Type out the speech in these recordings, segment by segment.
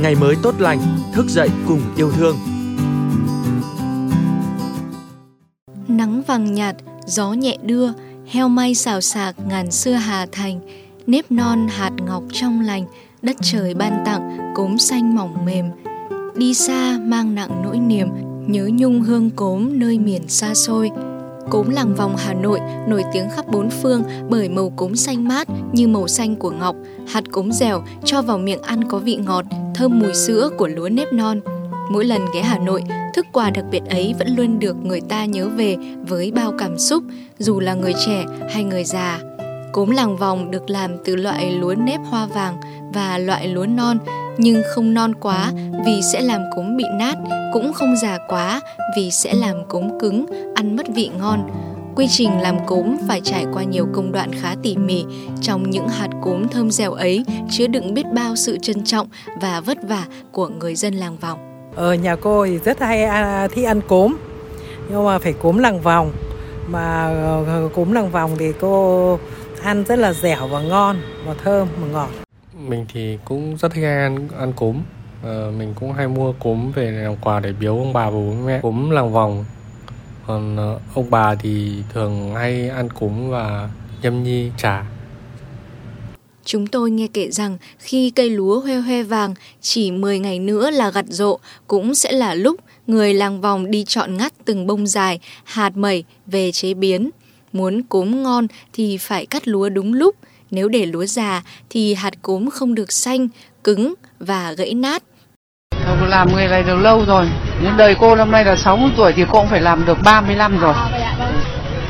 ngày mới tốt lành, thức dậy cùng yêu thương. Nắng vàng nhạt, gió nhẹ đưa, heo may xào xạc ngàn xưa hà thành, nếp non hạt ngọc trong lành, đất trời ban tặng cốm xanh mỏng mềm. Đi xa mang nặng nỗi niềm, nhớ nhung hương cốm nơi miền xa xôi. Cốm làng vòng Hà Nội nổi tiếng khắp bốn phương bởi màu cốm xanh mát như màu xanh của ngọc, hạt cốm dẻo cho vào miệng ăn có vị ngọt, thơm mùi sữa của lúa nếp non. Mỗi lần ghé Hà Nội, thức quà đặc biệt ấy vẫn luôn được người ta nhớ về với bao cảm xúc, dù là người trẻ hay người già. Cốm làng vòng được làm từ loại lúa nếp hoa vàng và loại lúa non, nhưng không non quá vì sẽ làm cốm bị nát, cũng không già quá vì sẽ làm cốm cứng, ăn mất vị ngon. Quy trình làm cốm phải trải qua nhiều công đoạn khá tỉ mỉ, trong những hạt cốm thơm dẻo ấy chứa đựng biết bao sự trân trọng và vất vả của người dân làng vòng. Ở nhà cô thì rất hay à, thích ăn cốm, nhưng mà phải cốm làng vòng. Mà ờ, cốm làng vòng thì cô ăn rất là dẻo và ngon và thơm và ngọt. Mình thì cũng rất thích ăn ăn cốm. Ờ, mình cũng hay mua cốm về làm quà để biếu ông bà và bố mẹ. Cốm làng vòng. Còn ờ, ông bà thì thường hay ăn cốm và nhâm nhi trà. Chúng tôi nghe kể rằng khi cây lúa hoe hoe vàng chỉ 10 ngày nữa là gặt rộ cũng sẽ là lúc người làng vòng đi chọn ngắt từng bông dài, hạt mẩy về chế biến. Muốn cốm ngon thì phải cắt lúa đúng lúc, nếu để lúa già thì hạt cốm không được xanh, cứng và gãy nát. Cô làm nghề này được lâu rồi, nhưng đời cô năm nay là 60 tuổi thì cô cũng phải làm được 30 năm rồi.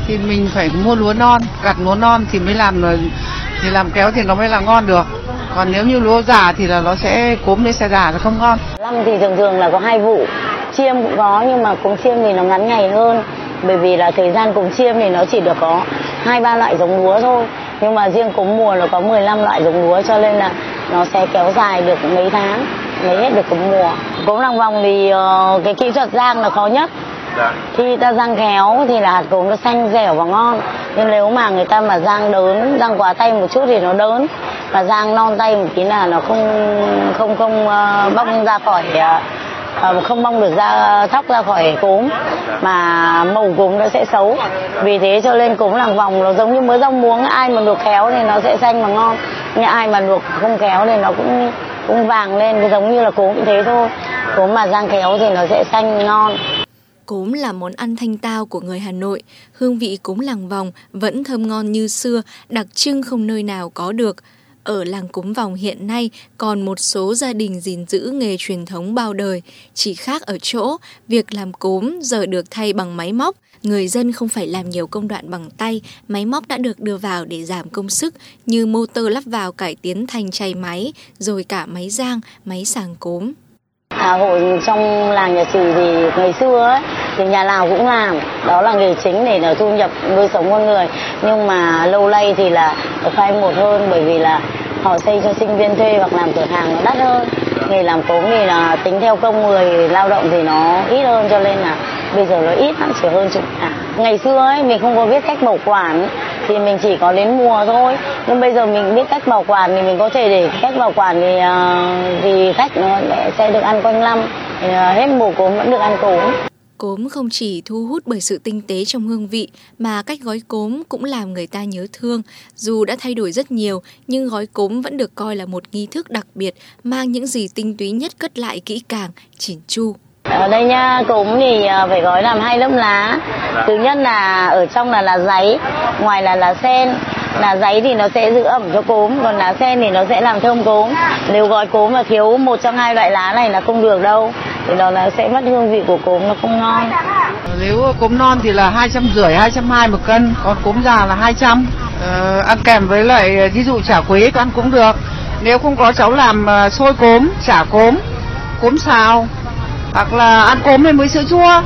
Thì mình phải mua lúa non, gặt lúa non thì mới làm thì làm kéo thì nó mới là ngon được. Còn nếu như lúa già thì là nó sẽ cốm lên xe già nó không ngon. Năm thì thường thường là có hai vụ, chiêm cũng có nhưng mà cúng chiêm thì nó ngắn ngày hơn bởi vì là thời gian cúng chiêm thì nó chỉ được có hai ba loại giống lúa thôi. Nhưng mà riêng cúng mùa nó có 15 loại giống lúa cho nên là nó sẽ kéo dài được mấy tháng mới hết được cúng mùa. Cúng lòng vòng thì uh, cái kỹ thuật rang là khó nhất. Khi ta rang khéo thì là hạt cốm nó xanh dẻo và ngon. Nhưng nếu mà người ta mà rang đớn rang quá tay một chút thì nó đớn. Và rang non tay một tí là nó không không không uh, bóc ra khỏi Ờ, Ờ, không mong được ra thóc ra khỏi cốm mà màu cốm nó sẽ xấu. Vì thế cho nên cốm làng vòng nó giống như mới rau muống ai mà luộc khéo thì nó sẽ xanh và ngon. Nhưng ai mà luộc không khéo thì nó cũng cũng vàng lên giống như là cốm cũng thế thôi. Cốm mà rang khéo thì nó sẽ xanh ngon. Cốm là món ăn thanh tao của người Hà Nội, hương vị cốm làng vòng vẫn thơm ngon như xưa, đặc trưng không nơi nào có được. Ở làng cúng vòng hiện nay còn một số gia đình gìn giữ nghề truyền thống bao đời, chỉ khác ở chỗ việc làm cốm giờ được thay bằng máy móc, người dân không phải làm nhiều công đoạn bằng tay, máy móc đã được đưa vào để giảm công sức như motor lắp vào cải tiến thành chay máy, rồi cả máy rang, máy sàng cốm. À, hội trong làng nhà Trừ thì ngày xưa ấy, thì nhà nào cũng làm. Đó là nghề chính để là thu nhập nuôi sống con người. Nhưng mà lâu nay thì là khai một hơn bởi vì là họ xây cho sinh viên thuê hoặc làm cửa hàng nó đắt hơn. Nghề làm cốm thì là tính theo công người lao động thì nó ít hơn cho nên là bây giờ nó ít lắm chỉ hơn chục cả à, ngày xưa ấy mình không có biết cách bảo quản thì mình chỉ có đến mùa thôi. Nhưng bây giờ mình biết cách bảo quản thì mình có thể để cách bảo quản thì uh, thì khách nó sẽ được ăn quanh năm. Thì, uh, hết mùa cốm vẫn được ăn cốm. Cốm không chỉ thu hút bởi sự tinh tế trong hương vị mà cách gói cốm cũng làm người ta nhớ thương. Dù đã thay đổi rất nhiều nhưng gói cốm vẫn được coi là một nghi thức đặc biệt mang những gì tinh túy nhất cất lại kỹ càng, chỉn chu. Ở đây nha, cốm thì à, phải gói làm hai lớp lá. Thứ nhất là ở trong là lá giấy, ngoài là lá sen. Lá giấy thì nó sẽ giữ ẩm cho cốm, còn lá sen thì nó sẽ làm thơm cốm. Nếu gói cốm mà thiếu một trong hai loại lá này là không được đâu. Thì đó là sẽ mất hương vị của cốm nó không ngon. Nếu cốm non thì là hai trăm rưỡi, hai trăm hai một cân, còn cốm già là 200. Ờ, ăn kèm với lại ờ, ví dụ chả quế ăn cũng được. Nếu không có cháu làm ờ, xôi cốm, chả cốm, cốm xào hoặc là ăn cốm với sữa chua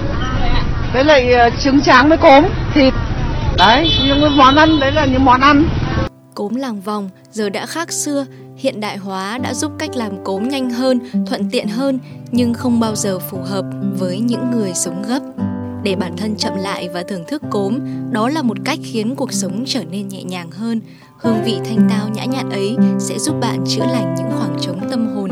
với lại ờ, trứng tráng với cốm thịt đấy những món ăn đấy là những món ăn cốm làng vòng giờ đã khác xưa hiện đại hóa đã giúp cách làm cốm nhanh hơn, thuận tiện hơn, nhưng không bao giờ phù hợp với những người sống gấp để bản thân chậm lại và thưởng thức cốm, đó là một cách khiến cuộc sống trở nên nhẹ nhàng hơn hương vị thanh tao nhã nhặn ấy sẽ giúp bạn chữa lành những khoảng trống tâm hồn.